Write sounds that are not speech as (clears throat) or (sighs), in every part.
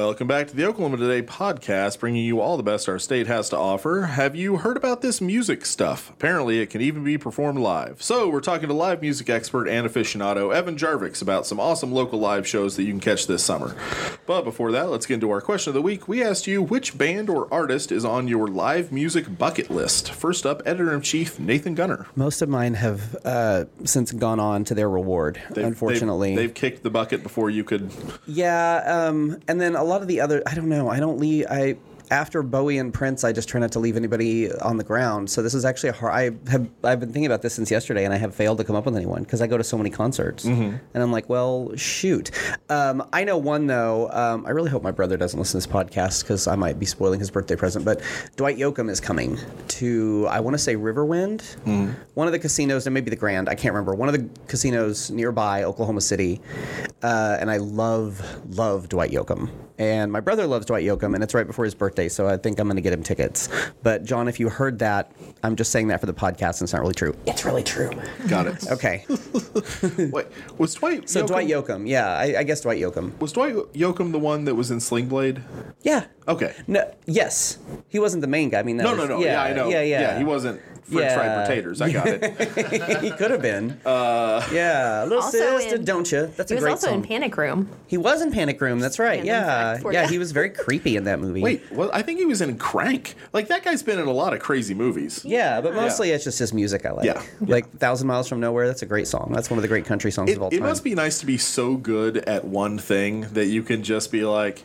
Welcome back to the Oklahoma Today podcast, bringing you all the best our state has to offer. Have you heard about this music stuff? Apparently, it can even be performed live. So, we're talking to live music expert and aficionado Evan Jarvicks about some awesome local live shows that you can catch this summer. But before that, let's get into our question of the week. We asked you which band or artist is on your live music bucket list. First up, editor in chief Nathan Gunter. Most of mine have uh, since gone on to their reward, They've- unfortunately. they've, they've kicked the bucket before you could. Yeah, um, and then a lot of the other, I don't know, I don't leave, I, after Bowie and Prince, I just try not to leave anybody on the ground. So this is actually a hard, I have, I've been thinking about this since yesterday and I have failed to come up with anyone because I go to so many concerts. Mm-hmm. And I'm like, well, shoot. Um, I know one though, um, I really hope my brother doesn't listen to this podcast because I might be spoiling his birthday present, but Dwight Yoakam is coming to, I want to say Riverwind, Mm-hmm. one of the casinos, and maybe the Grand, I can't remember, one of the casinos nearby Oklahoma City. Uh, and I love, love Dwight Yoakam. And my brother loves Dwight Yoakam, and it's right before his birthday, so I think I'm going to get him tickets. But John, if you heard that, I'm just saying that for the podcast, and it's not really true. It's really true. Got it. Okay. (laughs) Wait, was Dwight? So Yoakam, Dwight Yoakam, yeah, I, I guess Dwight Yoakam. Was Dwight Yoakam the one that was in Sling Blade? Yeah. Okay. No, yes, he wasn't the main guy. I mean, that No, was- no, no. Yeah, I know. Yeah, Yeah, yeah. he wasn't French fried Yeah. potatoes. I got it. (laughs) he could have been. Uh, yeah, little Also sister, in- don't you? That's a great song. He was also in Panic Room. he was in Panic Room. That's right. Random Yeah, yeah. He was very creepy in that movie. Wait, well, I think he was in Crank. Like that guy's been in a lot of crazy movies. Yeah, but mostly it's just his music I like. Yeah, Like Thousand Miles from Nowhere, that's a great song. That's one of the great country songs It, of all time. it must be nice to be so good at one thing that you can just be like,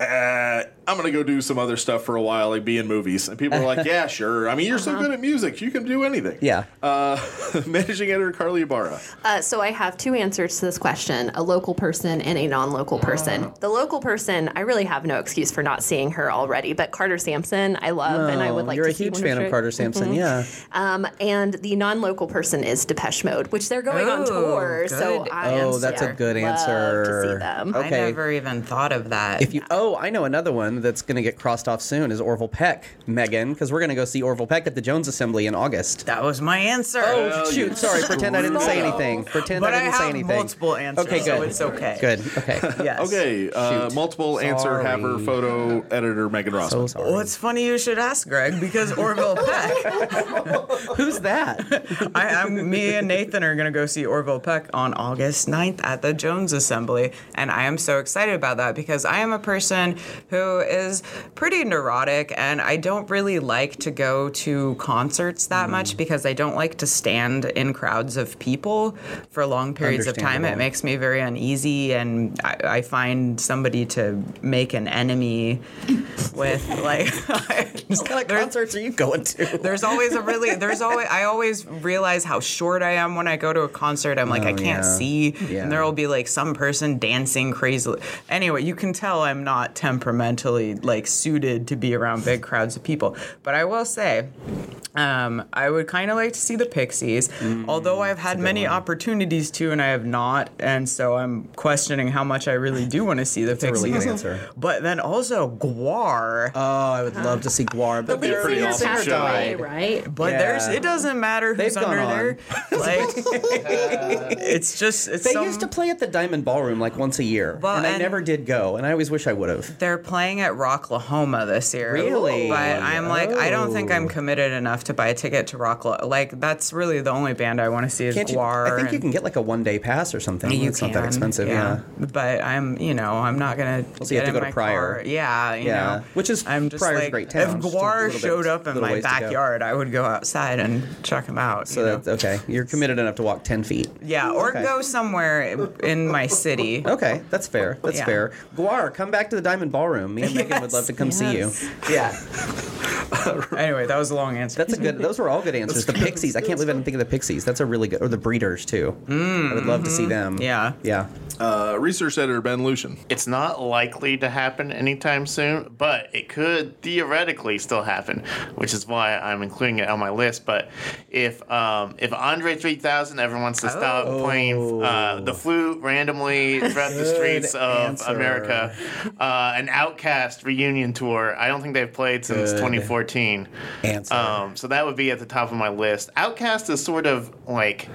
uh, I'm gonna go do some other stuff for a while, like be in movies, and people are like, (laughs) Yeah, sure. I mean, you're so good at music, you can do anything. Yeah. Uh, (laughs) managing editor Carly Ibarra. Uh, so I have two answers to this question: a local person and a non-local person. The local person, I really have no excuse for not seeing her already. But Carter Sampson, I love, and I would Oh, like You're to a see huge fan of her- Carter Sampson, yeah. Um, and the non-local person is Depeche Mode, which they're going on Oh, tour. So. I Oh, that's a yeah, good love answer. To see them. Okay. I never even thought of that. If you, oh, I know another one that's going to get crossed off soon is Orville Peck, Megan, because we're going to go see Orville Peck at the Jones Assembly in August. that was my answer. Oh shoot! Sorry, pretend I didn't say anything. Pretend But I I didn't have say anything. multiple answers, Okay, so good. it's okay. Good. Okay. (laughs) Yes. Okay, uh, Shoot. multiple answer haver Sorry. photo editor Megan So Rossman. sorry. Well, it's funny you should ask, Greg, because Orville (laughs) Peck. Who's that? I, I'm, me and Nathan are going to go see Orville Peck on August 9th at the Jones Assembly. And I am so excited about that because I am a person who is pretty neurotic and I don't really like to go to concerts that much mm. because I don't like to stand in crowds of people for long periods of time. It makes me very uneasy and I, I find somebody to make an enemy with. (laughs) Like, (laughs) what kind of (laughs) concerts are you going to? there's always a really there's always I always realize how short I am when I go to a concert. I'm like I Oh, can't yeah. see, Yeah. and there will be like some person dancing crazily. Anyway, you can tell I'm not temperamentally like suited to be around big crowds of people. But I will say, um, I would kind of like to see the Pixies, Mm, although I've had many opportunities to, and I have not, and so I'm questioning how much I really do want to see the a Pixies. really good (laughs) answer. But then also Gwar. Oh, I would love to see Gwar, but be a their pretty lead awesome singer show. died. right? But Yeah. there's it doesn't matter who's They've under gone there. (laughs) Like (laughs) it's just it's They some, used to play at the Diamond Ballroom like once a year, Well, and I never did go, and I always wish I would have. they're playing at Rocklahoma this year. Really? But I'm like I don't think I'm Oh. committed enough to buy a ticket to Rocklahoma. Like that's really the only band I want to see is Can't you? Gwar. I think you can get like a one day pass or something. You it's can, not that expensive. Yeah. But I'm, you know, I'm not gonna. Also, you have to go to Pryor. car. Yeah, you Yeah. know. Which is- I'm just like, great town, If Gwar little bit- showed up in my ways to go. backyard, I would go outside and check him out. So know? that's okay. You're committed enough to walk ten feet. yeah, or Okay. go somewhere in my city. Okay, that's fair. That's Yeah. fair. Gwar, come back to the Diamond Ballroom. Me and Megan would love to come see you. Yeah. (laughs) anyway, that was a long answer. That's a good. (laughs) Those were all good answers. The Pixies. I can't believe I didn't think of the Pixies. That's a really good. Or the Breeders too. I would love to see them. Mm-hmm. Yeah. Yeah. Uh, research editor Ben Lucian. It's not likely to happen anytime soon, but it could theoretically still happen, which is why I'm including it on my list. But if um, if Andre 3000 ever wants to stop playing uh, the flute randomly throughout the Good streets of answer. America, uh, an OutKast reunion tour, I don't think they've played since Good 2014. Answer. Um, so that would be at the top of my list. OutKast is sort of like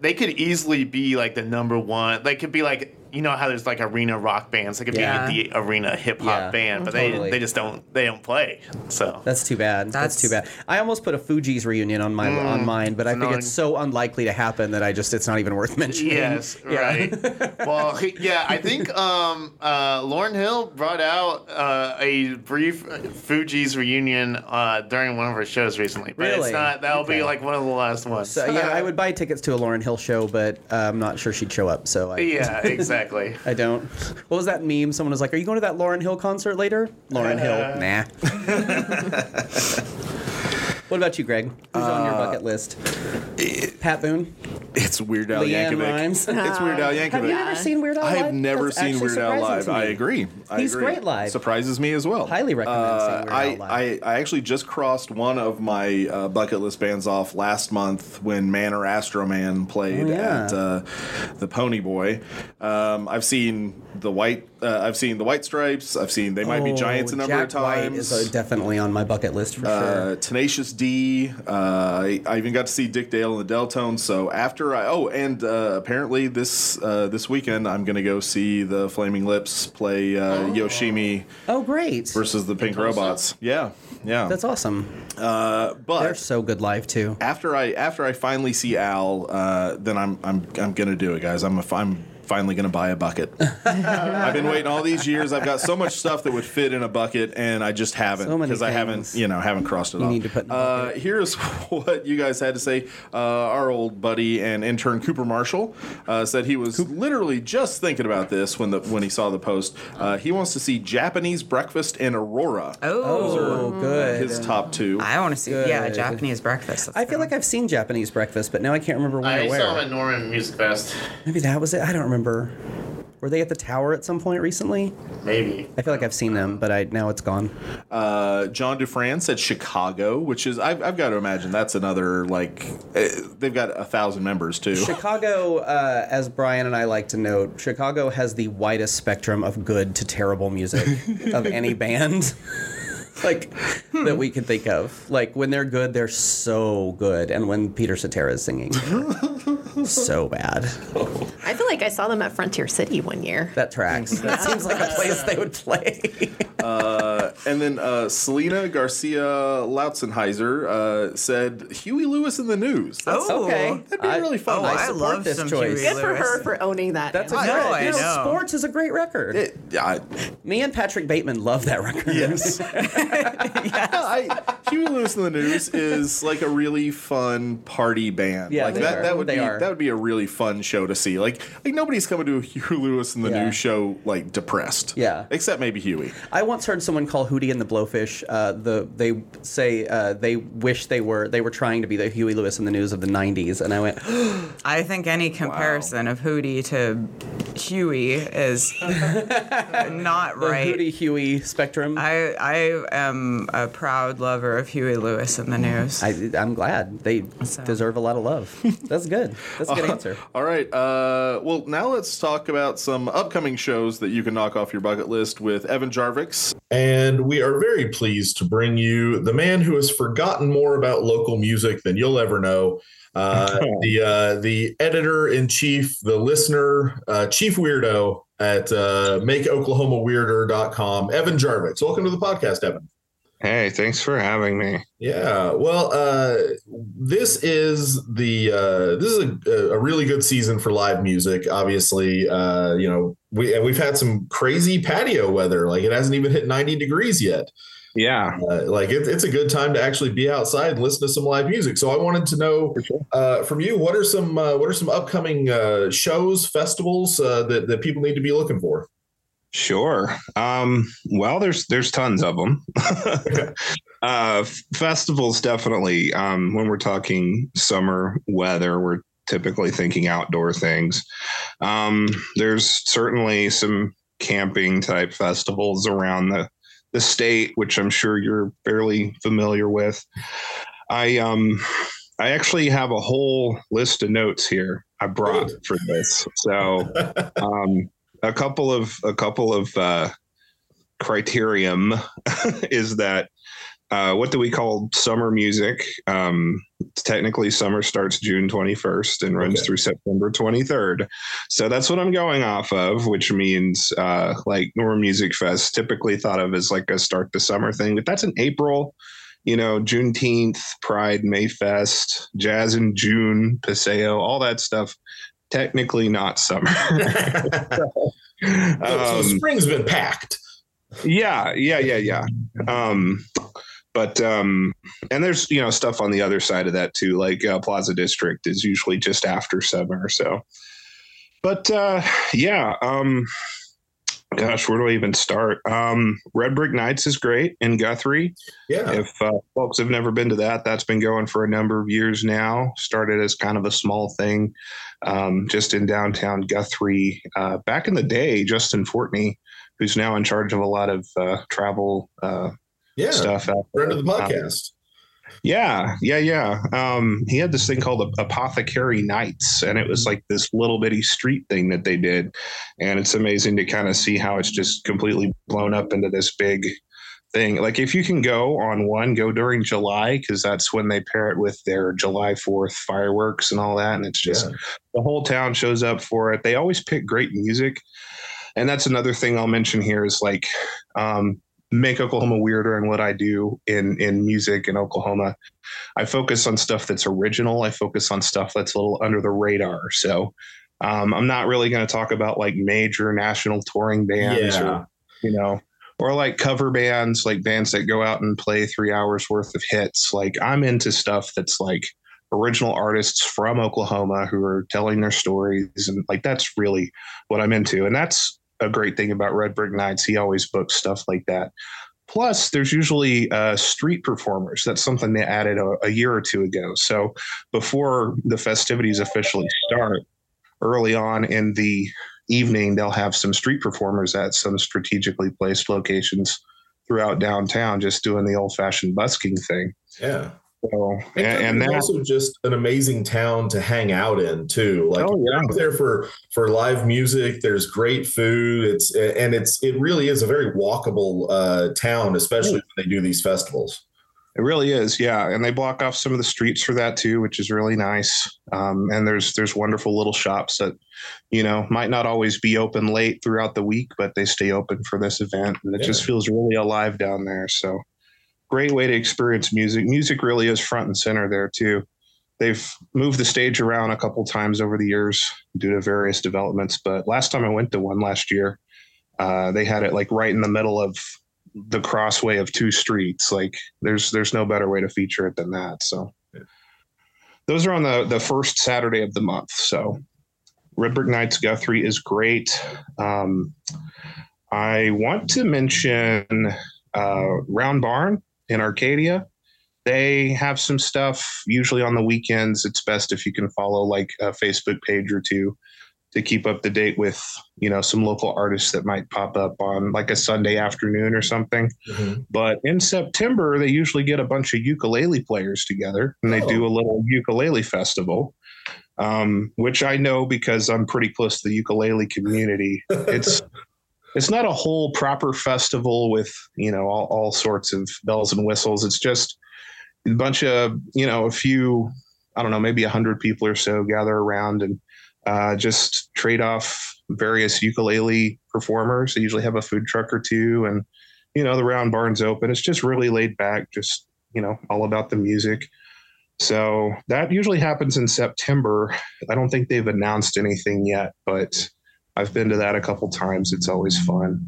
they could easily be like the number one. They could be like you know how there's like arena rock bands, like it Yeah. being the arena hip hop Yeah, band, but totally. they they just don't they don't play. So That's too bad. That's, That's- too bad. I almost put a Fugees reunion on my on mine, but I think annoying. it's so unlikely to happen that I just it's not even worth (laughs) mentioning. Yes, Yeah. right. (laughs) well, yeah, I think um, uh, Lauryn Hill brought out uh, a brief Fugees reunion uh, during one of her shows recently, but Really? it's not. That'll Okay. be like one of the last ones. So yeah, I would buy tickets to a Lauryn Hill show, but uh, I'm not sure she'd show up. So I, yeah, exactly. (laughs) I don't. What was that meme? Someone was like, "Are you going to that Lauryn Hill concert later?" Lauryn Hill, uh. nah. (laughs) (laughs) what about you, Greg? Who's on your bucket list? Pat Boone, It's Weird Al Leanne Yankovic. Rhymes. (laughs) It's Weird Al Yankovic. Have you ever seen Weird Al I live? have never That's seen actually Weird Al surprising live. to me. I agree. I He's agree. great live. Surprises me as well. Highly recommend Uh, seeing Weird Al I, live. I, I actually just crossed one of my uh, bucket list bands off last month when Man or Astro-man played Oh, yeah. at uh, the Ponyboy. Um, I've seen the White. Uh, I've seen the White Stripes. I've seen They Might Be Oh, Giants a number Jack of times. White is uh, definitely on my bucket list for sure. Uh, Tenacious D. Uh, I, I even got to see Dick Dale and the Deltones. So after I oh, and uh, apparently this uh, this weekend I'm gonna go see the Flaming Lips play uh, Yoshimi Oh, great! versus the Pink Robots. Yeah, yeah. That's awesome. uh, but They're so good live too. after I after I finally see Al, uh, then I'm I'm I'm gonna do it, guys. I'm a, I'm finally gonna buy a bucket. (laughs) I've been waiting all these years. I've got so much stuff that would fit in a bucket, and I just haven't So because I haven't you know haven't crossed it you off. need to put in uh, here's (laughs) what you guys had to say. Uh, our old buddy and intern Cooper Marshall uh, said he was literally just thinking about this when the when he saw the post. Uh, he wants to see Japanese breakfast in Aurora. Oh, good. His top two. I want to see. Yeah, Japanese breakfast. Let's I feel go. like I've seen Japanese breakfast, but now I can't remember when I or where. saw him at Norman Music Fest. Maybe that was it. I don't remember. Were they at the tower at some point recently? Maybe. I feel like I've seen them, but I now it's gone. Uh, John Dufran said Chicago, which is I've, I've got to imagine that's another like uh, they've got a thousand members too. Chicago, uh, as Brian and I like to note, Chicago has the widest spectrum of good to terrible music (laughs) of any band. (laughs) like that we can think of. Like when they're good, they're so good, and when Peter Cetera is singing, (laughs) so bad. I feel like I saw them at Frontier City one year. That tracks. (laughs) That seems like a place they would play. And then uh, Selena Garcia Lautzenheiser uh, said Huey Lewis in the news. That's, Oh, okay, that'd be really fun. Oh, I I, love this some choice. Huey Good for her for owning that. That's a I good. know, I you know, know. Sports is a great record. It- I, Me and Patrick Bateman love that record. yes. (laughs) I, Huey Lewis in the News is like a really fun party band. Yeah, like they that. are. That would They be are. that would be a really fun show to see. Like like nobody's coming to a Huey Lewis in the Yeah. News show like depressed. Yeah. Except maybe Huey. I once heard someone call Hootie and the Blowfish. Uh, the they say uh, they wish they were they were trying to be the Huey Lewis in the News of the '90s, and I went, (gasps) I think any comparison of Hootie to Huey is (laughs) not right. the right. Hootie Huey spectrum. I, I I am a proud lover of Huey Lewis in the news. I am glad they So- deserve a lot of love. That's good. That's a good (laughs) answer. All right. Uh, well, now let's talk about some upcoming shows that you can knock off your bucket list with Evan Jarvicks. And we are very pleased to bring you the man who has forgotten more about local music than you'll ever know. Uh, (laughs) the uh, the editor in chief, the listener, uh, chief weirdo at uh, MakeOklahomaWeirder.com, Evan Jarvicks. Welcome to the podcast, Evan. Hey, thanks for having me. Yeah, well, uh, this is the uh, this is a, a really good season for live music. Obviously, uh, you know we and we've had some crazy patio weather. Like it hasn't even hit ninety degrees yet. Yeah, Uh, like it, it's a good time to actually be outside and listen to some live music. So I wanted to know uh, from you what are some uh, what are some upcoming uh, shows, festivals uh, that that people need to be looking for. Sure. Um, well, there's there's tons of them. (laughs) uh, festivals definitely. Um, when we're talking summer weather, we're typically thinking outdoor things. Um, there's certainly some camping type festivals around the the state, which I'm sure you're fairly familiar with. I um I actually have a whole list of notes here I brought for this. So um (laughs) a couple of a couple of uh criterium (laughs) is that uh, what do we call summer music? Um, technically, summer starts June 21st and runs Okay. through September 23rd. So that's what I'm going off of, which means uh, like Norman Music Fest, typically thought of as like a start to summer thing, but that's in April. You know, Juneteenth, Pride, Mayfest, Jazz in June, Paseo, all that stuff. Technically not summer. (laughs) (laughs) so Um, spring's been packed. yeah yeah yeah yeah um but um and there's you know stuff on the other side of that too like uh, plaza district is usually just after summer so but uh yeah um gosh where do i even start um red brick nights is great in guthrie Yeah. if uh, folks have never been to that, that's been going for a number of years now. Started as kind of a small thing um, just in downtown Guthrie. Uh, back in the day, Justin Fortney, who's now in charge of a lot of uh, travel uh, yeah. stuff. out Friend of the. Um, podcast. Yeah, yeah, yeah. Um, he had this thing called Apothecary Nights, and it was like this little bitty street thing that they did. And it's amazing to kind of see how it's just completely blown up into this big thing. Like, if you can go on one, go during July, because that's when they pair it with their July 4th fireworks and all that. And it's just Yeah. the whole town shows up for it. They always pick great music. And that's another thing I'll mention here is like, um, make Oklahoma weirder and what I do in in music in Oklahoma. I focus on stuff that's original. I focus on stuff that's a little under the radar. So um, I'm not really going to talk about like major national touring bands Yeah. or you know or like cover bands, like bands that go out and play three hours worth of hits. Like I'm into stuff that's like original artists from Oklahoma who are telling their stories and like that's really what I'm into. And that's a great thing about Red Brick Nights. He always books stuff like that. Plus, there's usually uh, street performers. That's something they added a, a year or two ago. So before the festivities officially start, early on in the evening, they'll have some street performers at some strategically placed locations throughout downtown, just doing the old-fashioned busking thing. Yeah. So, And, and, that, also just an amazing town to hang out in too. Like Oh, yeah. there for for live music. There's great food. It's and it's it really is a very walkable uh, town, especially when they do these festivals. It really is, yeah. And they block off some of the streets for that too, which is really nice. Um, and there's there's wonderful little shops that, you know, might not always be open late throughout the week, but they stay open for this event, and it just feels really alive down there. So, great way to experience music. Music really is front and center there too. They've moved the stage around a couple times over the years due to various developments, but last time I went to one last year, uh, they had it like right in the middle of the crossway of two streets. Like there's there's no better way to feature it than that. So those are on the the first Saturday of the month. So Red Brick Nights Guthrie is great. Um, I want to mention uh, Round Barn in Arcadia. They have some stuff usually on the weekends. It's best if you can follow like a Facebook page or two to keep up to date with you know some local artists that might pop up on like a Sunday afternoon or something. But in September, they usually get a bunch of ukulele players together and they Oh. do a little ukulele festival, um, which I know because I'm pretty close to the ukulele community. It's (laughs) it's not a whole proper festival with you know all, all sorts of bells and whistles. It's just a bunch of you know a few I don't know maybe a hundred people or so gather around and uh, just trade off various ukulele performers. They usually have a food truck or two, and you know the round barn's open. It's just really laid back, just you know all about the music. So that usually happens in September. I don't think they've announced anything yet, but I've been to that a couple times. It's always fun.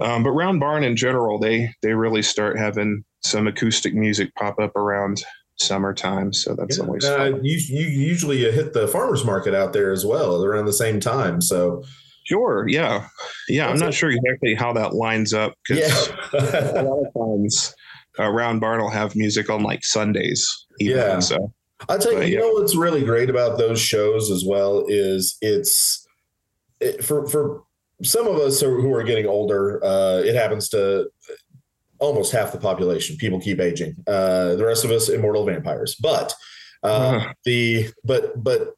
Um, but Round Barn in general, they they really start having some acoustic music pop up around summertime. So that's Yeah. always Uh, fun. you, you usually hit the farmers market out there as well around the same time. So Sure. Yeah. Yeah. I'm not it. sure exactly how that lines up because a (laughs) lot of times uh, Round Barn will have music on like Sundays. Even, Yeah. So I'll tell you, But, you yeah. know what's really great about those shows as well is it's it, for for some of us who are getting older. Uh, it happens to almost half the population. People keep aging. Uh, the rest of us, immortal vampires. But uh, Uh-huh. the but but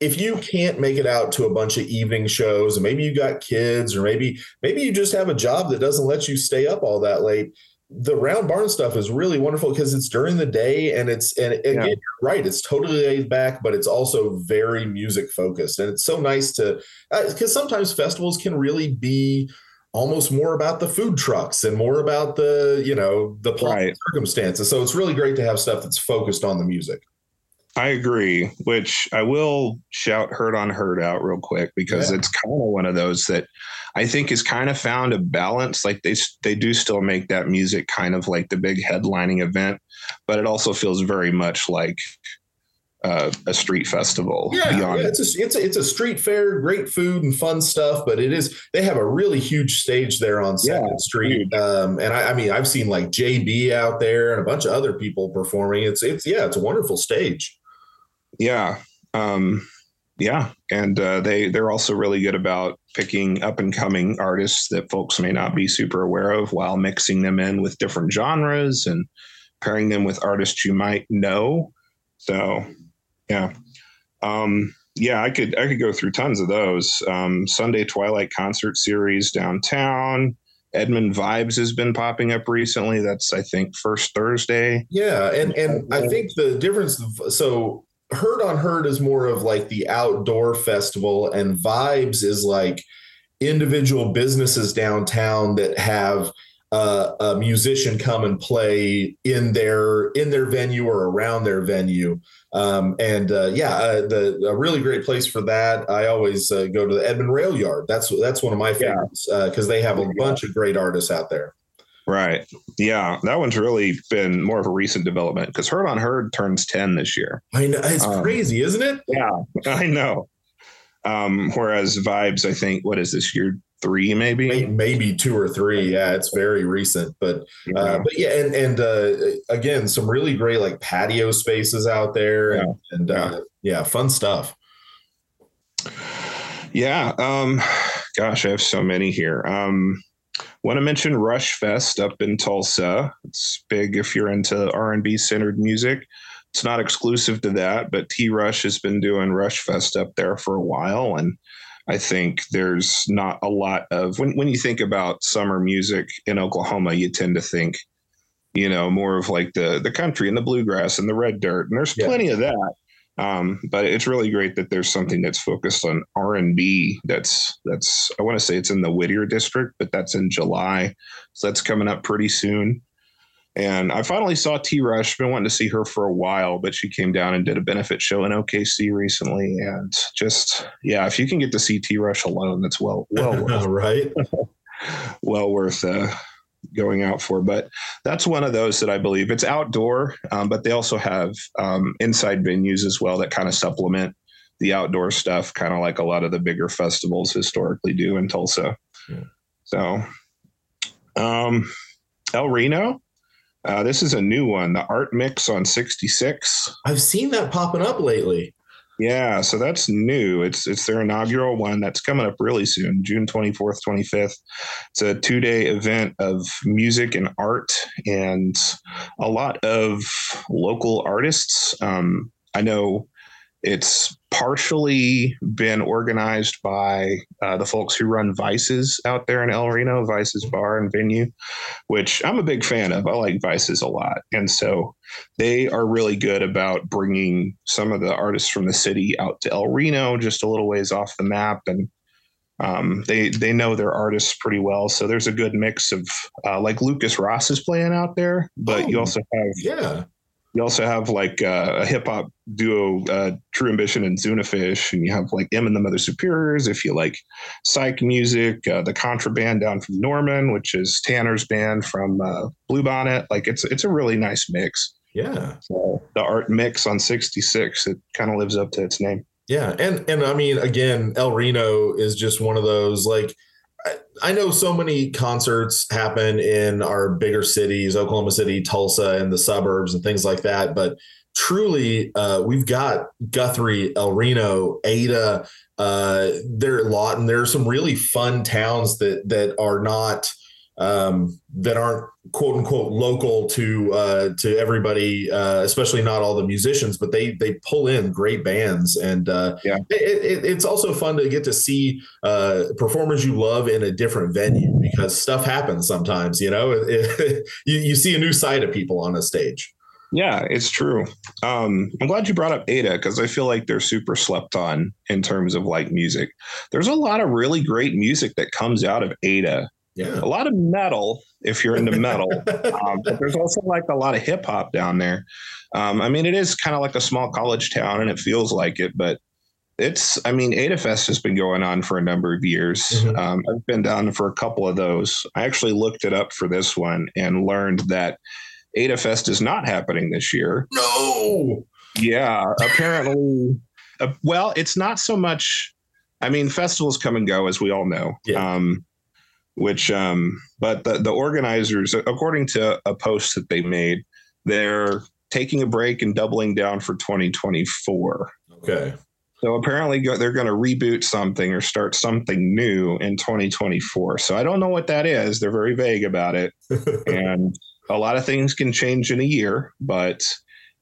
if you can't make it out to a bunch of evening shows, and maybe you got kids, or maybe maybe you just have a job that doesn't let you stay up all that late. The round barn stuff is really wonderful because it's during the day and it's and again Yeah. you're right it's totally laid back but it's also very music focused and it's so nice to uh, because sometimes festivals can really be almost more about the food trucks and more about the you know the plot Right. circumstances so it's really great to have stuff that's focused on the music I agree, which I will shout Heard on Hurd out real quick because Yeah. it's kind of one of those that I think is kind of found a balance. Like they they do still make that music kind of like the big headlining event, but it also feels very much like uh, a street festival. Yeah, yeah, it's a it's a it's a street fair, great food and fun stuff. But it is they have a really huge stage there on Second Yeah, Street, um, and I, I mean I've seen like JB out there and a bunch of other people performing. It's it's yeah, it's a wonderful stage. Yeah. Um, yeah. And uh, they, they're also really good about picking up and coming artists that folks may not be super aware of while mixing them in with different genres and pairing them with artists you might know. So, yeah. Um, yeah, I could I could go through tons of those. Um, Sunday Twilight concert series downtown. Edmond Vibes has been popping up recently. That's I think first Thursday. Yeah, and and I think the difference. So Heard on Hurd is more of like the outdoor festival, and Vibes is like individual businesses downtown that have uh, a musician come and play in their in their venue or around their venue. Um, and uh, yeah, uh, the a really great place for that. I always uh, go to the Edmond Rail Yard. That's that's one of my favorites because they have a bunch of great artists out there. Right. Yeah, that one's really been more of a recent development because Heard on Hurd turns 10 this year. I know it's Um, crazy, isn't it? Yeah, (laughs) I know. Um, whereas Vibes, I think, what is this year? Three, maybe? Maybe two or three. Yeah, it's very recent, but uh, Yeah. but yeah, and and uh, again, some really great like patio spaces out there, and, and uh, yeah, fun stuff. Yeah. Um, gosh, I have so many here. Um, want to mention Rush Fest up in Tulsa. It's big if you're into R&B centered music. It's not exclusive to that, but T Rush has been doing Rush Fest up there for a while, and I think there's not a lot of when when you think about summer music in Oklahoma, you tend to think, you know, more of like the the country and the bluegrass and the red dirt, and there's Yeah. plenty of that. Um, but it's really great that there's something that's focused on R and B. That's that's I want to say it's in the Whittier district, but that's in July, so that's coming up pretty soon. And I finally saw T Rush. Been wanting to see her for a while, but she came down and did a benefit show in OKC recently. And just yeah, if you can get to see T Rush alone, that's well well (laughs) worth right? well worth uh, going out for. But that's one of those that I believe it's outdoor, um, but they also have um, inside venues as well that kind of supplement the outdoor stuff, kind of like a lot of the bigger festivals historically do in Tulsa. Yeah. So, um, El Reno. Uh, this is a new one, the Art Mix on 66. I've seen that popping up lately. Yeah, so that's new. It's it's their inaugural one that's coming up really soon, June 24th, 25th. It's a two-day event of music and art and a lot of local artists. Um, I know it's partially been organized by uh, the folks who run Vices out there in El Reno, Vices Bar and Venue, which I'm a big fan of. I like Vices a lot. And so they are really good about bringing some of the artists from the city out to El Reno, just a little ways off the map, and um, they they know their artists pretty well. So there's a good mix of uh, like Lucas Ross is playing out there, but you Oh. also have Yeah, you also have like uh, a hip hop duo, uh, True Ambition and Zunafish, and you have like M and the Mother Superiors. If you like psych music, uh, the Contraband down from Norman, which is Tanner's band from uh, Bluebonnet. Like it's it's a really nice mix. yeah, So the art mix on 66, it kind of lives up to its name. yeah. And and I mean, again, El Reno is just one of those like. I- know so many concerts happen in our bigger cities, Oklahoma City, Tulsa, and the suburbs and things like that. But truly, uh, we've got Guthrie, El Reno, Ada, uh, there are a lot, and there are some really fun towns that that are not um, that aren't quote unquote local to uh, to everybody, uh, especially not all the musicians, but they they pull in great bands, and uh, Yeah. it, it, it's also fun to get to see uh, performers you love in a different venue because stuff happens sometimes. You know, (laughs) you you see a new side of people on a stage. Yeah, it's true. Um, I'm glad you brought up Ada because I feel like they're super slept on in terms of like music. There's a lot of really great music that comes out of Ada. Yeah. A lot of metal, if you're into metal, (laughs) um, but there's also like a lot of hip hop down there. Um, I mean, it is kind of like a small college town, and it feels like it, but it's. I mean, Ada Fest has been going on for a number of years. Mhm. Um, I've been down for a couple of those. I actually looked it up for this one and learned that Ada Fest is not happening this year. No. Yeah, apparently. Uh, well, it's not so much. I mean, festivals come and go, as we all know. Yeah. Um, which, um, but the the organizers, according to a post that they made, they're taking a break and doubling down for 2024. Okay. So apparently, go, they're going to reboot something or start something new in 2024. So I don't know what that is. They're very vague about it, (laughs) and a lot of things can change in a year. But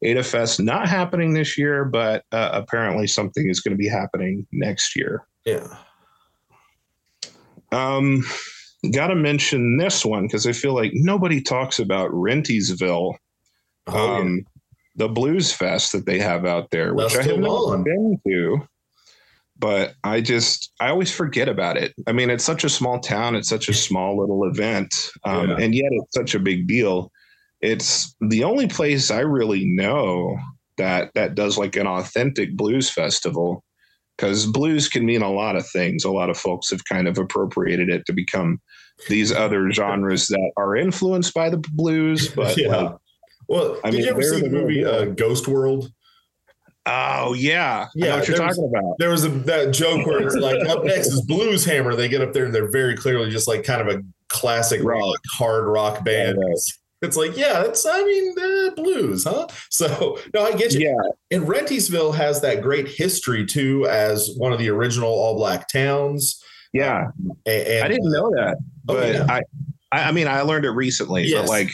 Ada Fest not happening this year, but uh, apparently something is going to be happening next year. Yeah. Um, got to mention this one because I feel like nobody talks about Rentiesville, Oh, um, the Blues Fest that they have out there, which That's I have not been to. But I just, I always forget about it. I mean, it's such a small town, it's such a small little event, um, Yeah. and yet it's such a big deal. It's the only place I really know that that does like an authentic blues festival because blues can mean a lot of things. A lot of folks have kind of appropriated it to become these other genres that are influenced by the blues. (laughs) But yeah. like, well, I did mean, you ever see the movie uh, Ghost World? oh yeah, I Yeah, know what you're talking about. There was a, that joke where it's like (laughs) up next is Blues Hammer. They get up there and they're very clearly just like kind of a classic Right. rock, hard rock band. Right. It's like, yeah, it's I mean, uh, blues, huh? So no, I get you. Yeah, And Rentiesville has that great history too, as one of the original all black towns. yeah. And, and I didn't know that, Oh, but yeah. I, I, I mean, I learned it recently. Yes. But like,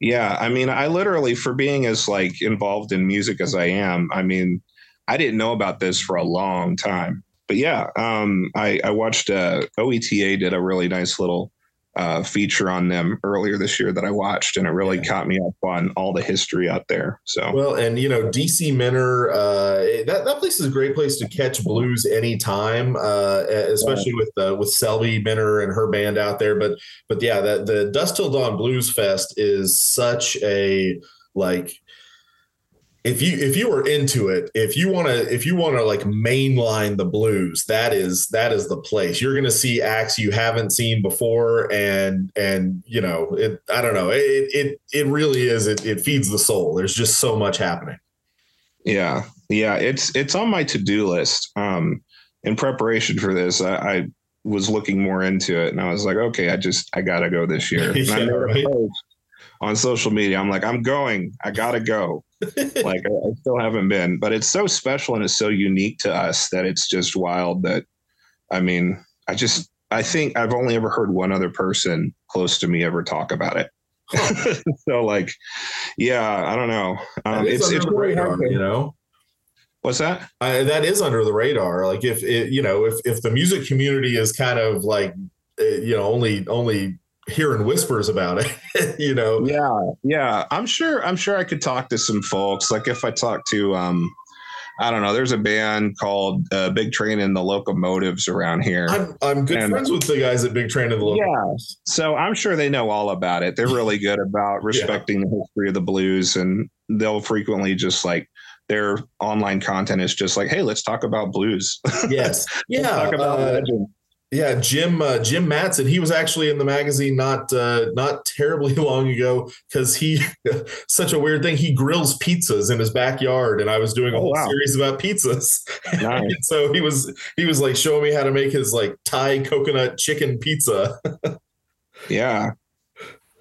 yeah, I mean, I literally, for being as like involved in music as I am, I mean, I didn't know about this for a long time. But yeah, um, I, I watched uh, OETA did a really nice little uh, feature on them earlier this year that I watched, and it really Yeah. caught me up on all the history out there. So Well, and you know, DC Minner, uh, that that place is a great place to catch blues anytime, uh, especially with uh, with Selby Minner and her band out there. But but yeah, the the Dusk Till Dawn Blues Fest is such a like. If you if you are into it, if you want to if you want to like mainline the blues, that is that is the place. You're going to see acts you haven't seen before, and and you know it. I don't know. It it it really is. It it feeds the soul. There's just so much happening. Yeah, yeah, it's it's on my to do list. Um, in preparation for this, I, I was looking more into it, and I was like, okay, I just I gotta go this year. (laughs) And I Yeah, right. on social media. I'm like, I'm going. I gotta go. (laughs) like I, I still haven't been, but it's so special and it's so unique to us that it's just wild. That I mean, I just I think I've only ever heard one other person close to me ever talk about it. (laughs) so like, yeah, I don't know. Um, it's it's the really radar, hard you know. What's that? That is under the radar. Like if it, you know, if if the music community is kind of like, uh, you know, only only hearing whispers about it, (laughs) you know. Yeah, yeah. I'm sure. I'm sure I could talk to some folks. Like if I talk to, um, I don't know. There's a band called uh, Big Train and the Locomotives around here. I'm I'm good And- friends with the guys at Big Train of the Locomotives. Yeah. So I'm sure they know all about it. They're really good about (laughs) respecting the history of the blues, and they'll frequently just like their online content is just like, "Hey, let's talk about blues. (laughs) Yes. Yeah. talk about uh, legend." Yeah, Jim uh, Jim Matson. He was actually in the magazine not uh, not terribly (laughs) long ago because he (laughs) such a weird thing. He grills pizzas in his backyard, and I was doing a Oh, whole wow. series about pizzas. (laughs) Nice. so he was he was like showing me how to make his like Thai coconut chicken pizza. Yeah.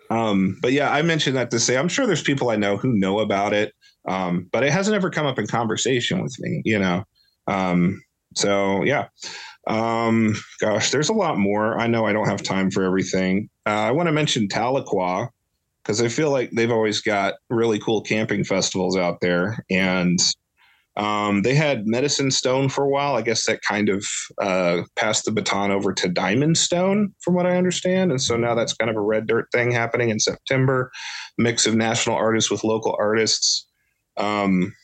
Um, but yeah, I mentioned that to say I'm sure there's people I know who know about it, um, but it hasn't ever come up in conversation with me, you know. Um, so yeah. Um, gosh, there's a lot more. I know I don't have time for everything. uh, I want to mention Tahlequah because I feel like they've always got really cool camping festivals out there. And um, they had Medicine Stone for a while. I guess that kind of uh, passed the baton over to Diamond Stone, from what I understand. And so now that's kind of a red dirt thing happening in September. Mix of national artists with local artists. Um,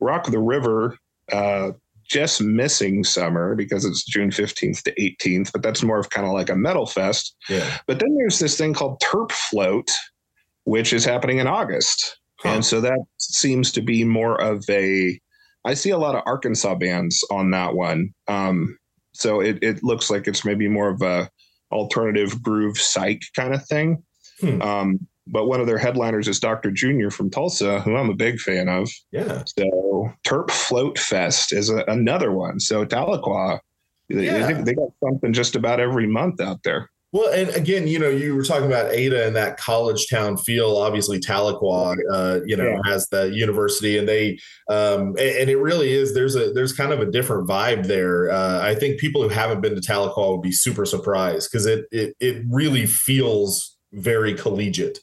Rock the River, uh, just missing summer because it's June 15th to 18th, but that's more of kind of like a metal fest. Yeah. But then there's this thing called Terp Float, which is happening in August. Huh. And so that seems to be more of a I see a lot of Arkansas bands on that one. Um, so it, it looks like it's maybe more of a alternative groove psych kind of thing. Hmm. Um, but one of their headliners is Dr. Junior from Tulsa, who I'm a big fan of. Yeah. So Terp Float Fest is a, another one. So Tahlequah, they- Yeah. they, they got something just about every month out there. Well, and again, you know, you were talking about Ada and that college town feel. Obviously, Tahlequah, uh, you know, Yeah. has the university, and they, um, and, and it really is. There's a there's kind of a different vibe there. Uh, I think people who haven't been to Tahlequah would be super surprised because it it it really feels very collegiate.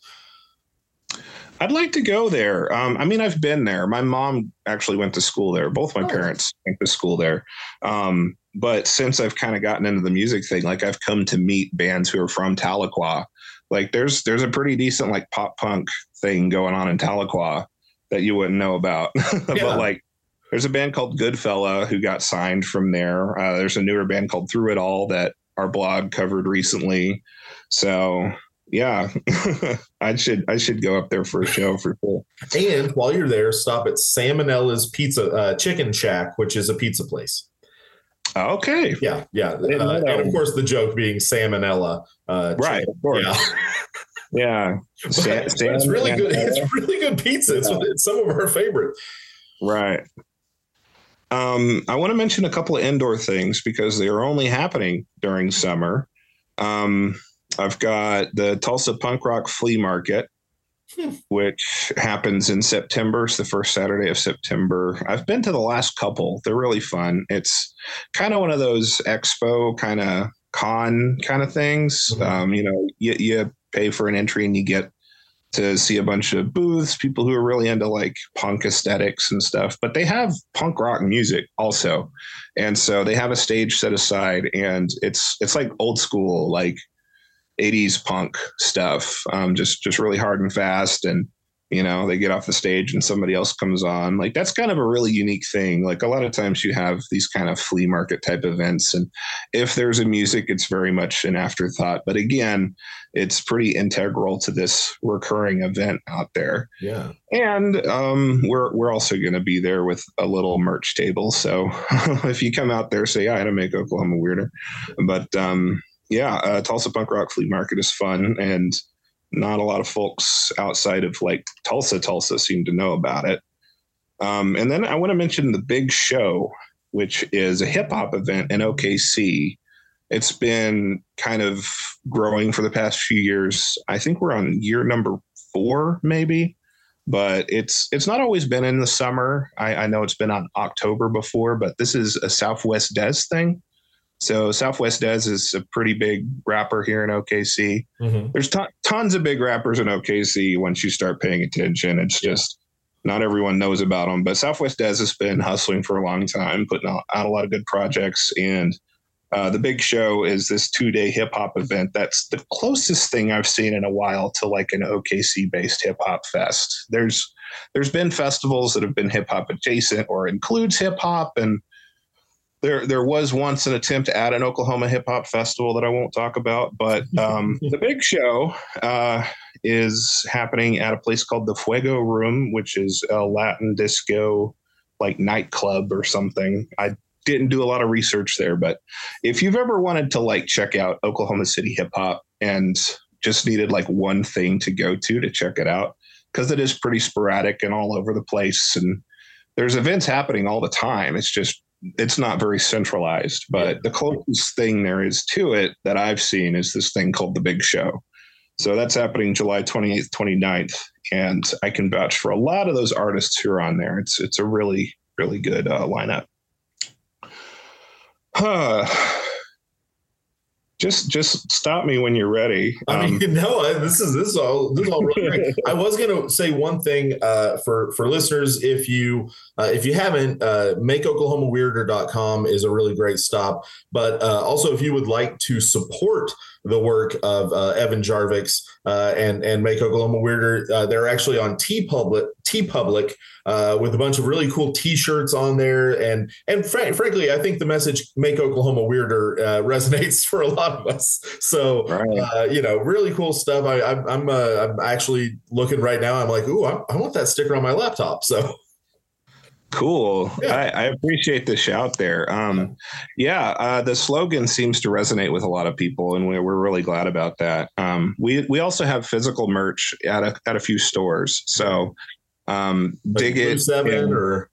I'd like to go there. Um, I mean, I've been there. My mom actually went to school there. Both my Oh. parents went to school there. Um, but since I've kind of gotten into the music thing, like I've come to meet bands who are from Tahlequah. Like there's there's a pretty decent like pop punk thing going on in Tahlequah that you wouldn't know about. (laughs) Yeah. but like there's a band called Goodfella who got signed from there. Uh, there's a newer band called Through It All that our blog covered recently. So yeah, (laughs) I should I should go up there for a show for sure. And while you're there, stop at Sam and Ella's Pizza uh, Chicken Shack, which is a pizza place. Okay, Yeah, yeah, uh, and of course the joke being salmonella. Uh, right, chicken. of course, Yeah. (laughs) yeah. (laughs) But- Sa- but it's really good. It's really good pizza. It's, it's some of our favorite. Right. Um, I want to mention a couple of indoor things because they are only happening during summer. Um, I've got the Tulsa Punk Rock Flea Market, Hmm. which happens in September. It's the first Saturday of September. I've been to the last couple. They're really fun. It's kind of one of those expo kind of con kind of things. Mhm. Um, you know, you, you pay for an entry and you get to see a bunch of booths, people who are really into like punk aesthetics and stuff. But they have punk rock music also, and so they have a stage set aside, and it's it's like old school, like 80s punk stuff, um, just just really hard and fast. And you know, they get off the stage and somebody else comes on. Like that's kind of a really unique thing. Like a lot of times you have these kind of flea market type events, and if there's a music, it's very much an afterthought. But again, it's pretty integral to this recurring event out there. Yeah. And um, we're we're also going to be there with a little merch table. So (laughs) if you come out there, say hi to make Oklahoma weirder. But um, yeah, uh, Tulsa Punk Rock Flea Market is fun, and not a lot of folks outside of like Tulsa, Tulsa seem to know about it. Um, and then I want to mention the Big Show, which is a hip hop event in OKC. It's been kind of growing for the past few years. I think we're on year number four, maybe but it's it's not always been in the summer. I, I know it's been on October before, but this is a Southwest Des thing. So Southwest Des is a pretty big rapper here in OKC. Mhm. There's ton, tons of big rappers in OKC. Once you start paying attention, it's just not everyone knows about them. But Southwest Des has been hustling for a long time, putting out, out a lot of good projects. And uh, the big show is this two day hip hop event. That's the closest thing I've seen in a while to like an OKC based hip hop fest. There's there's been festivals that have been hip hop adjacent or includes hip hop, and there there was once an attempt at an Oklahoma hip hop festival that I won't talk about. But um, (laughs) the big show uh, is happening at a place called the Fuego Room, which is a Latin disco like nightclub or something. I didn't do a lot of research there, but if you've ever wanted to like check out Oklahoma City hip hop and just needed like one thing to go to to check it out, because it is pretty sporadic and all over the place, and there's events happening all the time. It's just it's not very centralized, but the closest thing there is to it that I've seen is this thing called the Big Show. So that's happening July 28th, 29th. And I can vouch for a lot of those artists who are on there. It's it's a really, really good uh, lineup. (sighs) Huh. Just just stop me when you're ready. I Um, mean, (laughs) no, I, this is this is all this is all really great. (laughs) I was going to say one thing uh, for for listeners. If you uh, if you haven't, uh, makeoklahomaweirder.com is a really great stop. But uh, also, if you would like to support the work of uh, Evan Jarvicks uh, and and Make Oklahoma Weirder, uh, they're actually on TeePublic T Public uh, with a bunch of really cool T-shirts on there. And and fr- frankly, I think the message "Make Oklahoma Weirder" uh, (laughs) resonates for a lot of us. So Right. uh, you know, really cool stuff. I, I'm I'm, uh, I'm actually looking right now. I'm like, ooh, I, I want that sticker on my laptop. So (laughs) Cool. I, I appreciate the shout there. Um, yeah, uh, the slogan seems to resonate with a lot of people, and we're, we're really glad about that. Um, we we also have physical merch at a at a few stores. So um, dig it. seven or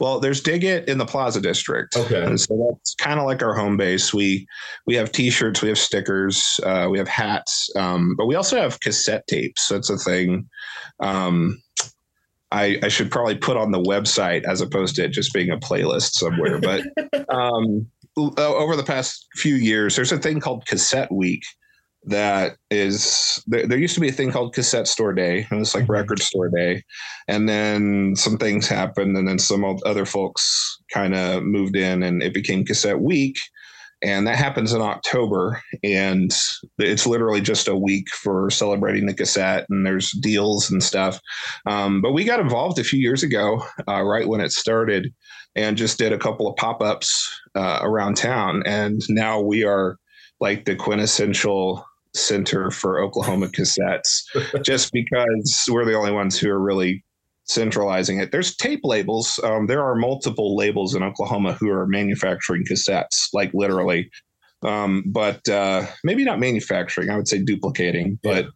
well, there's dig it in the Plaza District. Okay. and so that's kind of like our home base. We we have T-shirts, we have stickers, uh, we have hats, um, but we also have cassette tapes. That's a thing. Um, I, I should probably put on the website as opposed to it just being a playlist somewhere. But (laughs) um, over the past few years, there's a thing called Cassette Week that is there, there used to be a thing called cassette store day and it's like record store day and then some things happened and then some other folks kind of moved in and it became cassette week and that happens in october and it's literally just a week for celebrating the cassette and there's deals and stuff. Um, but we got involved a few years ago uh, right when it started and just did a couple of pop-ups uh, around town. And now we are like the quintessential center for Oklahoma cassettes (laughs) just because we're the only ones who are really centralizing it. There's tape labels. Um, there are multiple labels in Oklahoma who are manufacturing cassettes, like literally. Um, but uh, maybe not manufacturing, I would say duplicating. But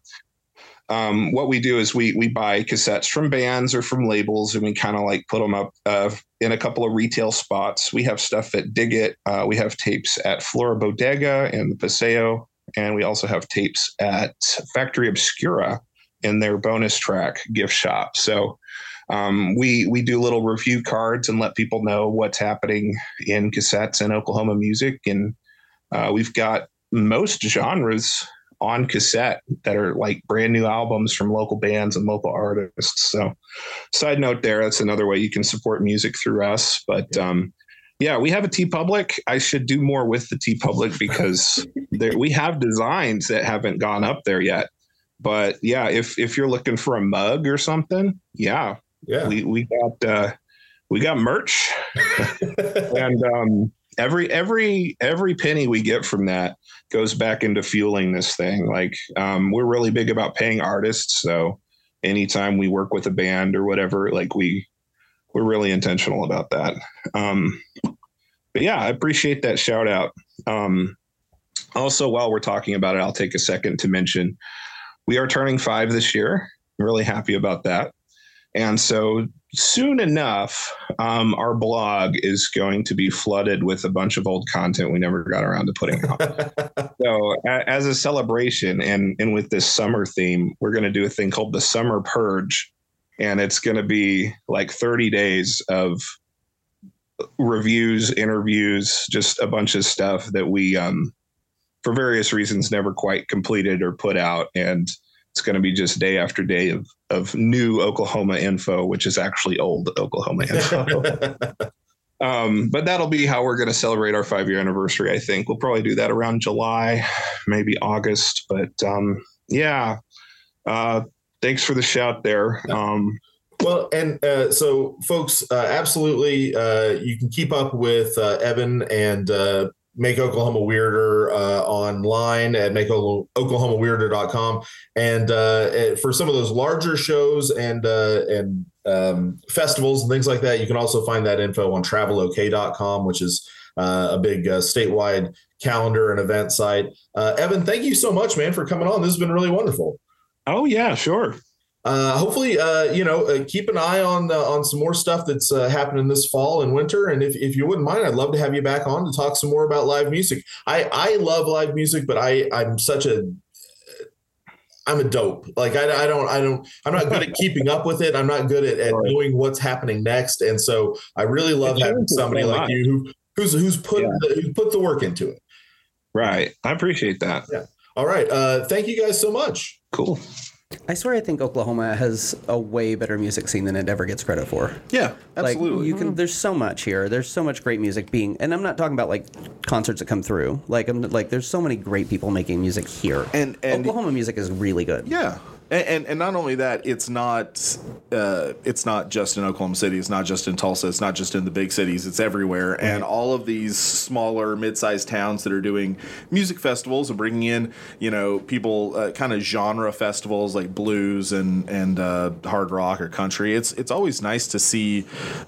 um, what we do is we we buy cassettes from bands or from labels, and we kind of like put them up uh, in a couple of retail spots. We have stuff at Dig It. Uh, we have tapes at Flora Bodega and the Paseo, and we also have tapes at Factory Obscura in their bonus track gift shop. So um, we we do little review cards and let people know what's happening in cassettes and Oklahoma music, and uh, we've got most genres on cassette that are like brand new albums from local bands and local artists. So, side note there, that's another way you can support music through us. But um, yeah, we have a TeePublic. I should do more with the TeePublic because (laughs) there, we have designs that haven't gone up there yet. But yeah, if if you're looking for a mug or something, yeah, yeah. we we got uh, we got merch, (laughs) and um, every every every penny we get from that goes back into fueling this thing. Like um, we're really big about paying artists, so anytime we work with a band or whatever, like we we're really intentional about that. Um, but yeah, I appreciate that shout out. Um, also, while we're talking about it, I'll take a second to mention we are turning five this year. I'm really happy about that. And so soon enough, um, our blog is going to be flooded with a bunch of old content we never got around to putting out. (laughs) so, a- as a celebration and, and with this summer theme, we're going to do a thing called the Summer Purge. And it's going to be like 30 days of reviews, interviews, just a bunch of stuff that we, um, for various reasons, never quite completed or put out. And it's going to be just day after day of, of new Oklahoma info, which is actually old Oklahoma info. (laughs) um, but that'll be how we're going to celebrate our five year anniversary. I think we'll probably do that around July, maybe August. But um, yeah, uh, thanks for the shout there. Um, Well, and uh, so, folks, uh, absolutely, uh, you can keep up with uh, Evan and uh, Make Oklahoma Weirder uh, online at makeoklahomaweirder.com. And uh, for some of those larger shows and uh, and um, festivals and things like that, you can also find that info on travelok.com, which is uh, a big uh, statewide calendar and event site. Uh, Evan, thank you so much, man, for coming on. This has been really wonderful. oh, yeah, sure. Uh, hopefully, uh, you know, uh, keep an eye on uh, on some more stuff that's uh, happening this fall and winter. And if, if you wouldn't mind, I'd love to have you back on to talk some more about live music. I I love live music, but I I'm such a I'm a dope. Like I, I don't I don't I'm not good at (laughs) keeping up with it. I'm not good at, at Right. knowing what's happening next. And so I really love It having somebody so like you who who's who's put Yeah. the, who put the work into it. Right. I appreciate that. Yeah. All right. Uh, thank you guys so much. Cool. I swear I think Oklahoma has a way better music scene than it ever gets credit for. Yeah, absolutely. Like you can mm. there's so much here. There's so much great music being and I'm not talking about like concerts that come through. Like I'm like there's so many great people making music here. And- and- Oklahoma music is really good. Yeah. And, and, and not only that, it's not uh, it's not just in Oklahoma City. It's not just in Tulsa. It's not just in the big cities. It's everywhere. And all of these smaller, mid-sized towns that are doing music festivals and bringing in, you know, people uh, kind of genre festivals like blues and and uh, hard rock or country. It's it's always nice to see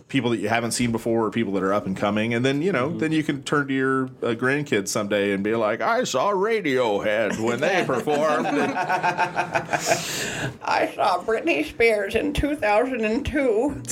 people that you haven't seen before or people that are up and coming. And then you know, then you can turn to your uh, grandkids someday and be like, I saw Radiohead when they (laughs) performed. (laughs) I saw Britney Spears in 2002.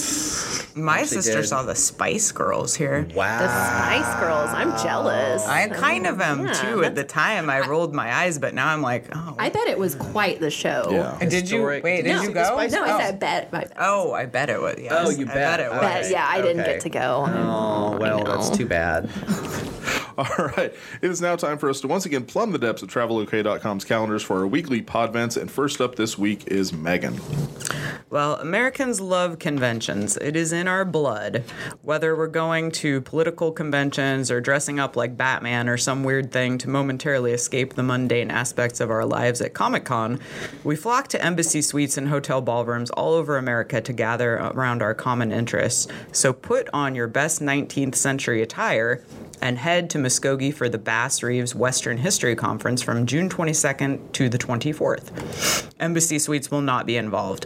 My Actually sister did. saw the Spice Girls here. Wow. The Spice Girls. I'm jealous. I kind of am Yeah, too. At the time, I rolled my eyes, but now I'm like, oh. I bet it was quite the show. Yeah. did you wait? Did No, you go? No, oh. I said bet. I bet. Oh, I bet it was. Yes. Oh, you I bet. it was. But yeah, I didn't get to go. Oh, well, that's too bad. (laughs) (laughs) All right. It is now time for us to once again plumb the depths of TravelOK.com's calendars for our weekly pod podvents. And first up this week is Megan. Well, Americans love conventions. It is in our blood. Whether we're going to political conventions or dressing up like Batman or some weird thing to momentarily escape the mundane aspects of our lives at Comic Con, we flock to embassy suites and hotel ballrooms all over America to gather around our common interests. So put on your best 19th century attire and head to Muskogee for the Bass Reeves Western History Conference from June 22nd to the 24th. Embassy suites will not be involved.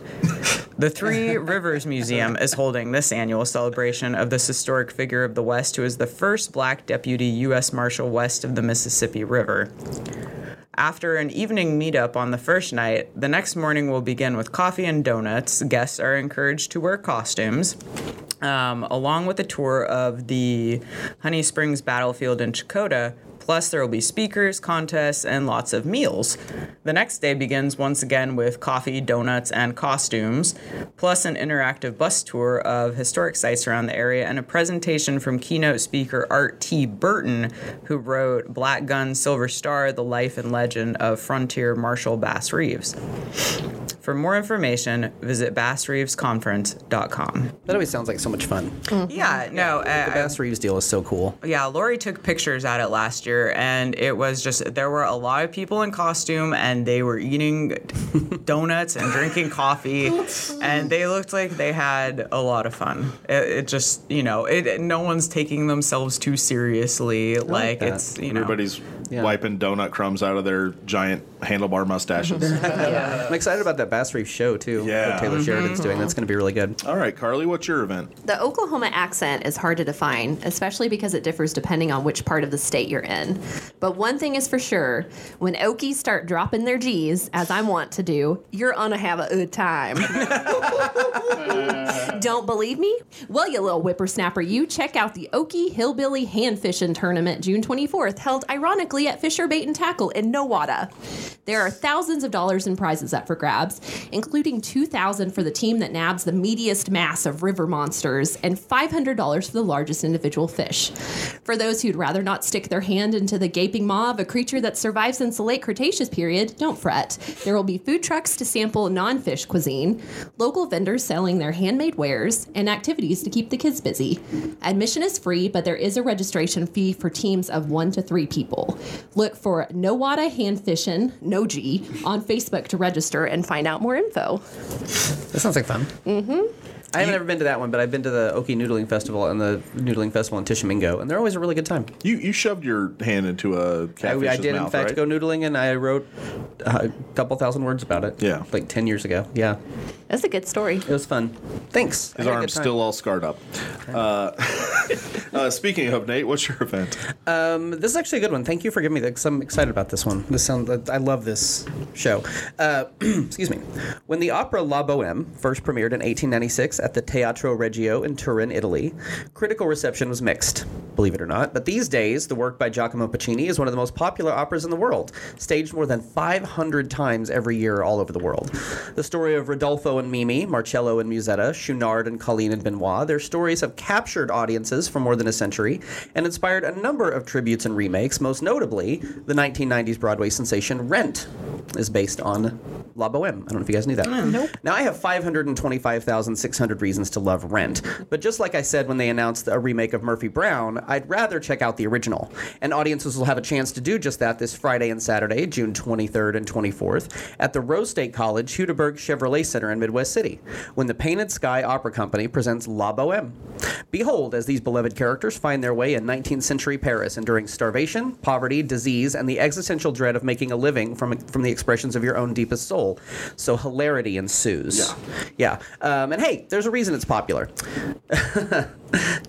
The Three (laughs) Rivers Museum is holding this annual celebration of this historic figure of the West who is the first black deputy U.S. Marshal west of the Mississippi River. After an evening meetup on the first night, the next morning will begin with coffee and donuts. Guests are encouraged to wear costumes. Um, along with a tour of the Honey Springs battlefield in Checotah. Plus, there will be speakers, contests, and lots of meals. The next day begins once again with coffee, donuts, and costumes, plus an interactive bus tour of historic sites around the area and a presentation from keynote speaker Art T. Burton, who wrote Black Gun, Silver Star The Life and Legend of Frontier Marshal Bass Reeves. For more information, visit bassreevesconference.com. That always sounds like so much fun. Yeah, no, uh, The Bass Reeves deal is so cool. yeah, Lori took pictures at it last year, and it was just there were a lot of people in costume, and they were eating (laughs) donuts and drinking coffee, and they looked like they had a lot of fun. It, it just, you know, it no one's taking themselves too seriously. Like, that. it's you know, Everybody's Yeah. wiping donut crumbs out of their giant handlebar mustaches. (laughs) I'm excited about that Bass Reeves show too. Yeah. That Taylor mm-hmm. Sheridan's doing. That's going to be really good. All right, Carly, what's your event? The Oklahoma accent is hard to define, especially because it differs depending on which part of the state you're in. But one thing is for sure when Okies start dropping their G's, as I want to do, you're gonna have a good time. (laughs) (laughs) Don't believe me? Well, you little whippersnapper, you check out the Okie Hillbilly Hand Fishing Tournament June 24th, held ironically at Fisher Bait and Tackle in Nowata. There are thousands of dollars in prizes up for grabs, including 2000 for the team that nabs the meatiest mass of river monsters and $500 for the largest individual fish. For those who'd rather not stick their hand into the gaping maw of a creature that survived since the late Cretaceous period, don't fret. There will be food trucks to sample non-fish cuisine, local vendors selling their handmade wares, and activities to keep the kids busy. Admission is free, but there is a registration fee for teams of one to three people. Look for Nowata Hand Fishin', no G, on Facebook to register and find out more info. That sounds like fun. Mm-hmm. I haven't ever been to that one, but I've been to the Okie Noodling Festival and the Noodling Festival in Tishomingo, and they're always a really good time. You you shoved your hand into a I, catfish's I did, mouth, in fact, right? go noodling, and I wrote uh, a couple thousand words about it. Yeah. like ten years ago. Yeah, That's a good story. it was fun. Thanks. His had a arm's time. still all scarred up. Uh, (laughs) uh, speaking of Nate, what's your event? Um, this is actually a good one. Thank you for giving me this. I'm excited about this one. This sounds. I love this show. Uh, (clears throat) excuse me. When the opera La Boheme first premiered in 1896 at the Teatro Regio in Turin, Italy. Critical reception was mixed, believe it or not, but these days, the work by Giacomo Puccini is one of the most popular operas in the world, staged more than 500 times every year all over the world. The story of Rodolfo and Mimi, Marcello and Musetta, Schaunard and Colline and Benoit, their stories have captured audiences for more than a century and inspired a number of tributes and remakes, most notably the 1990s Broadway sensation Rent is based on La Boheme. I don't know if you guys knew that. nope. Now, I have 525,600 reasons to love Rent, but just like I said when they announced a remake of Murphy Brown, I'd rather check out the original. And audiences will have a chance to do just that this Friday and Saturday, June 23rd and 24th, at the Rose State College Hudiburg Chevrolet Center in Midwest City, when the Painted Sky Opera Company presents La Boheme. Behold, as these beloved characters find their way in 19th century Paris, enduring starvation, poverty, disease, and the existential dread of making a living from, from the expressions of your own deepest soul. So hilarity ensues. Yeah. Yeah. Um, and hey, there's a reason it's popular. (laughs)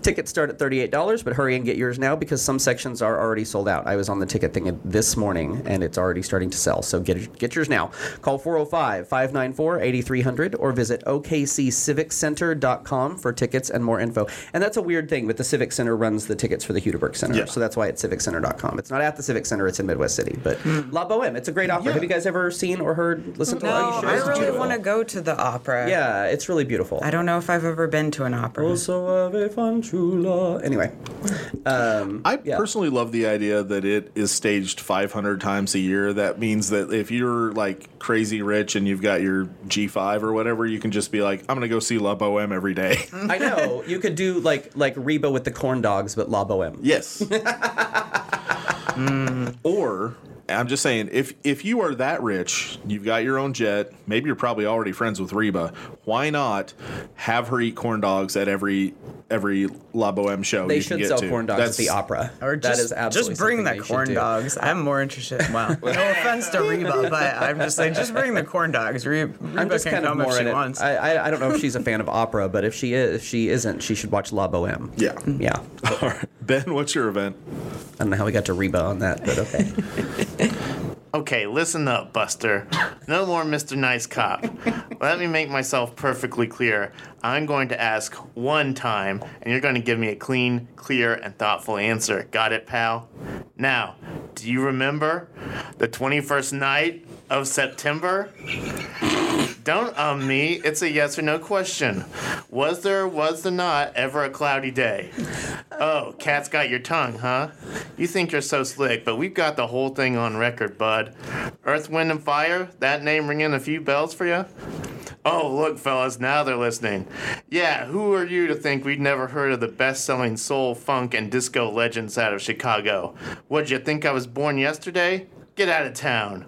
Tickets start at $38, but hurry and get yours now because some sections are already sold out. I was on the ticket thing this morning and it's already starting to sell. So get, get yours now. Call 405 594 8300 or visit okcciviccenter.com for tickets and more info. And that's a weird thing, but the Civic Center runs the tickets for the Hudiburg Center. Yeah. So that's why it's civiccenter.com. It's not at the Civic Center, it's in Midwest City. But hmm. La Boheme, it's a great opera. Have you guys ever seen or heard, listened to No, you I should. really want to go to the opera. Yeah, it's really beautiful. I don't know if I've ever been to an opera. Also ave fanciulla. Anyway, um, I Yeah. personally love the idea that it is staged 500 times a year. That means that if you're like crazy rich and you've got your G5 or whatever, you can just be like, I'm going to go see La Boheme every day. (laughs) I know you could do like like Reba with the corn dogs, but La Boheme. yes. (laughs) Or I'm just saying, if if you are that rich, you've got your own jet, maybe you're probably already friends with Reba. Why not have her eat corn dogs at every every La Boheme show? They you can should get sell to? corn dogs That's- at the opera. Or just, that is absolutely just bring the they should corn do. dogs. I'm more interested. Wow. (laughs) No offense to Reba, but I'm just saying, just bring the corn dogs. Re- Reba I'm just can kind of come more if she wants. I, I I don't know if she's a fan of opera, but if she is, if she isn't, she should watch La Boheme. Yeah. Yeah. (laughs) All right. Ben, what's your event? I don't know how we got to Reba on that, but okay. (laughs) (laughs) Okay, listen up, Buster. No more Mr. Nice Cop. Let me make myself perfectly clear. I'm going to ask one time, and you're going to give me a clean, clear, and thoughtful answer. Got it, pal? Now, do you remember the 21st night of September? Don't um me. It's a yes or no question. Was there was there not ever a cloudy day? Oh, cat's got your tongue, huh? You think you're so slick, but we've got the whole thing on record, bud. Earth, Wind, and Fire? That name ringing a few bells for you? Oh, look, fellas, now they're listening. Yeah, who are you to think we'd never heard of the best selling soul, funk, and disco legends out of Chicago? What'd you think I was born yesterday? Get out of town.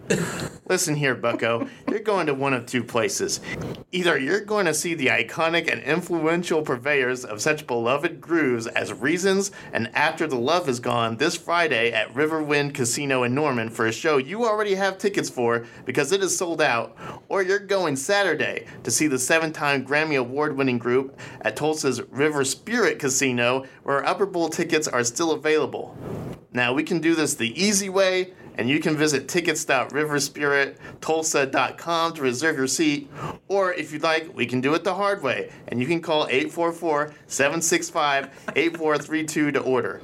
Listen here, bucko. You're going to one of two places. Either you're going to see the iconic and influential purveyors of such beloved grooves as Reasons and After the Love Is Gone this Friday at Riverwind Casino in Norman for a show you already have tickets for because it is sold out, or you're going Saturday to see the seven time Grammy Award winning group at Tulsa's River Spirit Casino where Upper Bowl tickets are still available. Now, we can do this the easy way, and you can visit tickets.riverspirittulsa.com to reserve your seat. Or if you'd like, we can do it the hard way, and you can call 844 765 8432 to order.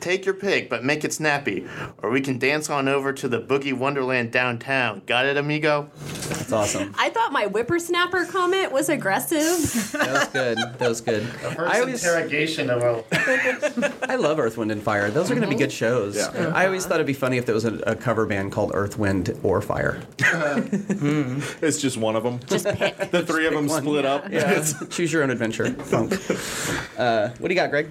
Take your pick, but make it snappy, or we can dance on over to the Boogie Wonderland downtown. Got it, amigo? That's awesome. I thought my whippersnapper comment was aggressive. That was good. That was good. I always, interrogation of a. (laughs) I love Earth, Wind, and Fire. Those are going to be uh-huh. good shows. Yeah. I always thought it'd be funny if there was a, a cover band called Earth, Wind, or Fire. (laughs) It's just one of them. Just pick. the three of them one. split up. Yeah. (laughs) Choose your own adventure. Funk. (laughs) Uh, what do you got, Greg?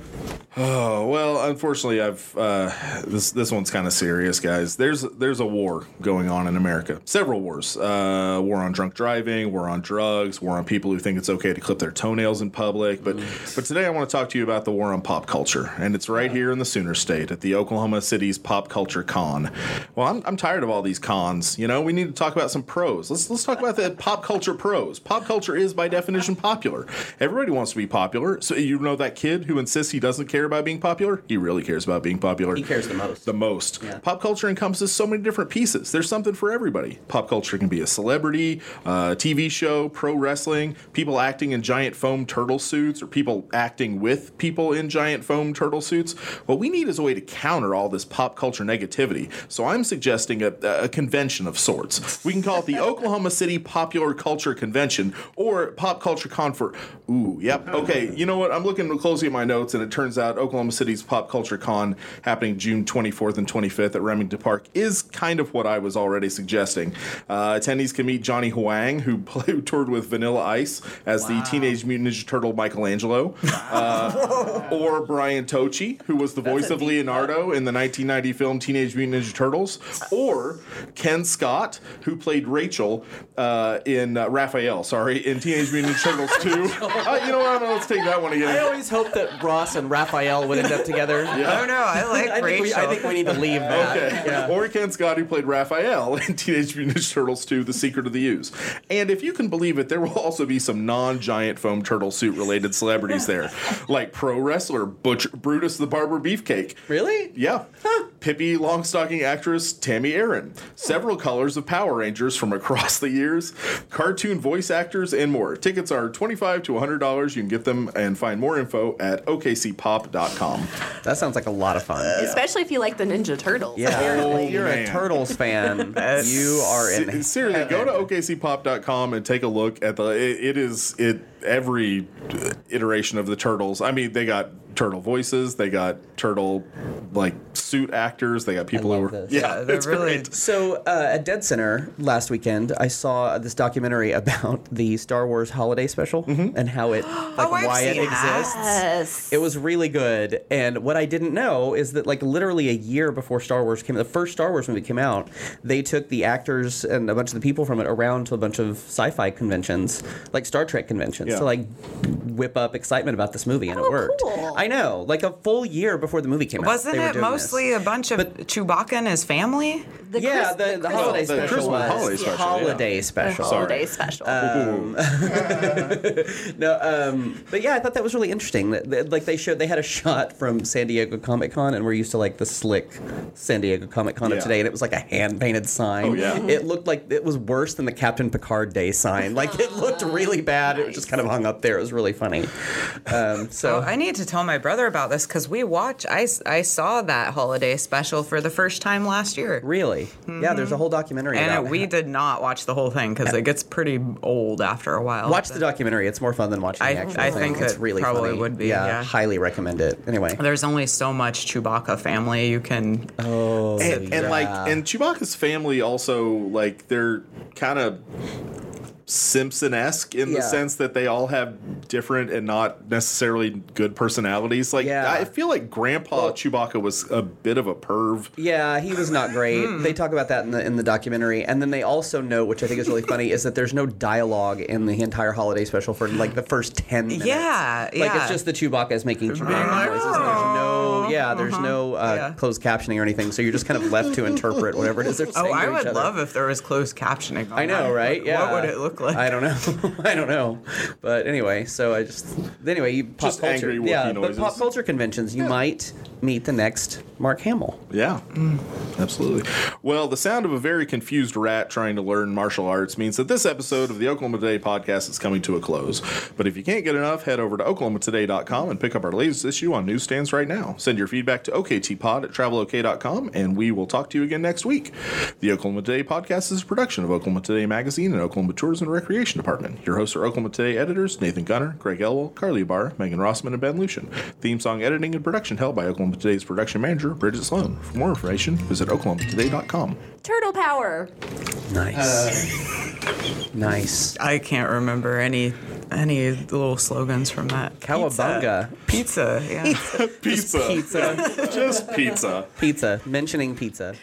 Oh well, unfortunately, I've uh, this this one's kind of serious, guys. There's there's a war going on in America. Several wars. Uh, war on drunk driving, war on drugs, war on people who think it's okay to clip their toenails in public. But but today I want to talk to you about the war on pop culture, and it's right here in the Sooner State at the Oklahoma City's Pop Culture Con. Well, I'm, I'm tired of all these cons. You know, we need to talk about some pros. Let's let's talk about the pop culture pros. Pop culture is by definition popular. Everybody wants to be popular. So you know that kid who insists he doesn't care about being popular? He really cares about being popular. He cares the most. The most. Yeah. Pop culture encompasses so many different pieces. There's something for everybody. Pop culture can be a celebrity, uh, a TV show, pro wrestling, people acting in giant foam turtle suits, or people acting with people in giant foam turtle suits. What we need is a way to counter all this pop culture negativity. So I'm suggesting a, a convention of sorts. We can call it the (laughs) Oklahoma City Popular Culture Convention or Pop Culture Confer. Ooh, yep. Okay, you know what? I'm looking closely at my notes, and it turns out Oklahoma City's Pop Culture Con happening June 24th and 25th at Remington Park is kind of what I was already suggesting. Uh, attendees can meet Johnny Huang, who, (laughs) play, who toured with Vanilla Ice as the Teenage Mutant Ninja Turtle Michelangelo, uh, or Brian Tochi, who was the voice of Leonardo in the 1990 film Teenage Mutant Ninja Turtles, or Ken Scott, who played Rachel uh, in uh, Raphael, sorry, in Teenage Mutant Ninja Turtles 2. (laughs) Uh, you know what? Let's take that one again. I always hoped that Ross and Raphael would end up together. (laughs) Oh no, I like (laughs) I, think Rachel. we, I think we need to leave that. Okay. Yeah. Or Ken Scott, who played Raphael in Teenage Mutant Ninja Turtles 2: The Secret of the Ooze. And if you can believe it, there will also be some non-giant foam turtle suit related celebrities there, like pro wrestler Butch Brutus the Barber Beefcake. Really? Yeah. Pippi longstocking actress Tami Erin. Several colors of Power Rangers from across the years, cartoon voice actors, and more. Tickets are 25 to $100. You can get them and find more info at okcpop.com. That sounds like a lot of fun. Especially if you like the Ninja Turtles. Yeah, apparently. if you're oh, man. a Turtles fan, (laughs) you are in. Se- Seriously, go to okcpop.com and take a look at the. It, it is it every iteration of the turtles. I mean, they got turtle voices, they got turtle like suit actors, they got people who love are this. yeah, Yeah, they're it's really- great. So uh, at Dead Center last weekend, I saw this documentary (laughs) about the Star Wars holiday special and how it, (gasps) like, Oh, why it seen exists. Yes. It was really good. And what I didn't know is that, like, literally a year before Star Wars came, the first Star Wars movie came out, they took the actors and a bunch of the people from it around to a bunch of sci-fi conventions, like Star Trek conventions, Yeah. to like whip up excitement about this movie, and it Oh, worked. cool. I know, like a full year before the movie came out. Wasn't it mostly this. a bunch of but, Chewbacca and his family? The yeah, Chris- the, the, Christmas- holiday the special Christmas was holiday special, yeah. holiday special. holiday special. No, um, but yeah, I thought that was really interesting. That, that, like they showed, they had a shot from San Diego Comic Con, and we're used to like the slick San Diego Comic Con Yeah. of today, and it was like a hand painted sign. Oh, yeah. it looked like it was worse than the Captain Picard Day sign. Like it looked really bad. It was just kind of hung up there. It was really funny. Um, so Oh, I need to tell my brother about this because we watch. I, I saw that holiday special for the first time last year, really, yeah, there's a mm-hmm. whole documentary. and about it, we did not watch the whole thing because it gets pretty old after a while. Watch the documentary. It's more fun than watching I- the actual I thing. think it's it really probably funny. would be, Yeah, yeah. highly recommend it. Anyway, There's only so much Chewbacca family you can. oh, and, and like yeah. and Chewbacca's family also like they're kind of Simpson-esque in the sense that they all have different and not necessarily good personalities. Like Yeah. I feel like Grandpa Chewbacca was a bit of a perv. Yeah, he was not great. Hmm. They talk about that in the in the documentary, and then they also note, which I think is really funny, is that there's no dialogue in the entire holiday special for like the first ten minutes. Yeah, like yeah. it's just the Chewbacca is making Chewbacca like, noises. There's no, yeah, there's no uh, Uh-huh. Yeah. closed captioning or anything, so you're just kind of left to interpret whatever it is they're (laughs) saying. Oh, I to each would other. love if there was closed captioning. On I know, that. right? Like, Yeah. What would it look like? I don't know. (laughs) I don't know. But anyway, so I just anyway, you pop Just culture. angry Wookiee yeah, but pop culture conventions, you might meet the next Mark Hamill. Yeah, absolutely. Well, the sound of a very confused rat trying to learn martial arts means that this episode of the Oklahoma Today podcast is coming to a close. But if you can't get enough, head over to oklahomatoday.com and pick up our latest issue on newsstands right now. Send your feedback to oktpod at travelok.com, and we will talk to you again next week. The Oklahoma Today podcast is a production of Oklahoma Today Magazine and Oklahoma Tourism and Recreation Department. Your hosts are Oklahoma Today editors Nathan Gunter, Greg Elwell, Carly Barr, Megan Rossman, and Ben Lucian. Theme song editing and production held by Oklahoma Today's production manager, Bridget Sloan. For more information, visit oklahomatoday.com. Turtle power. Nice. Uh, nice. I can't remember any any little slogans from that. Cowabunga. Pizza. Pizza. Yeah. (laughs) Pizza. Pizza. Just pizza. pizza. Mentioning pizza.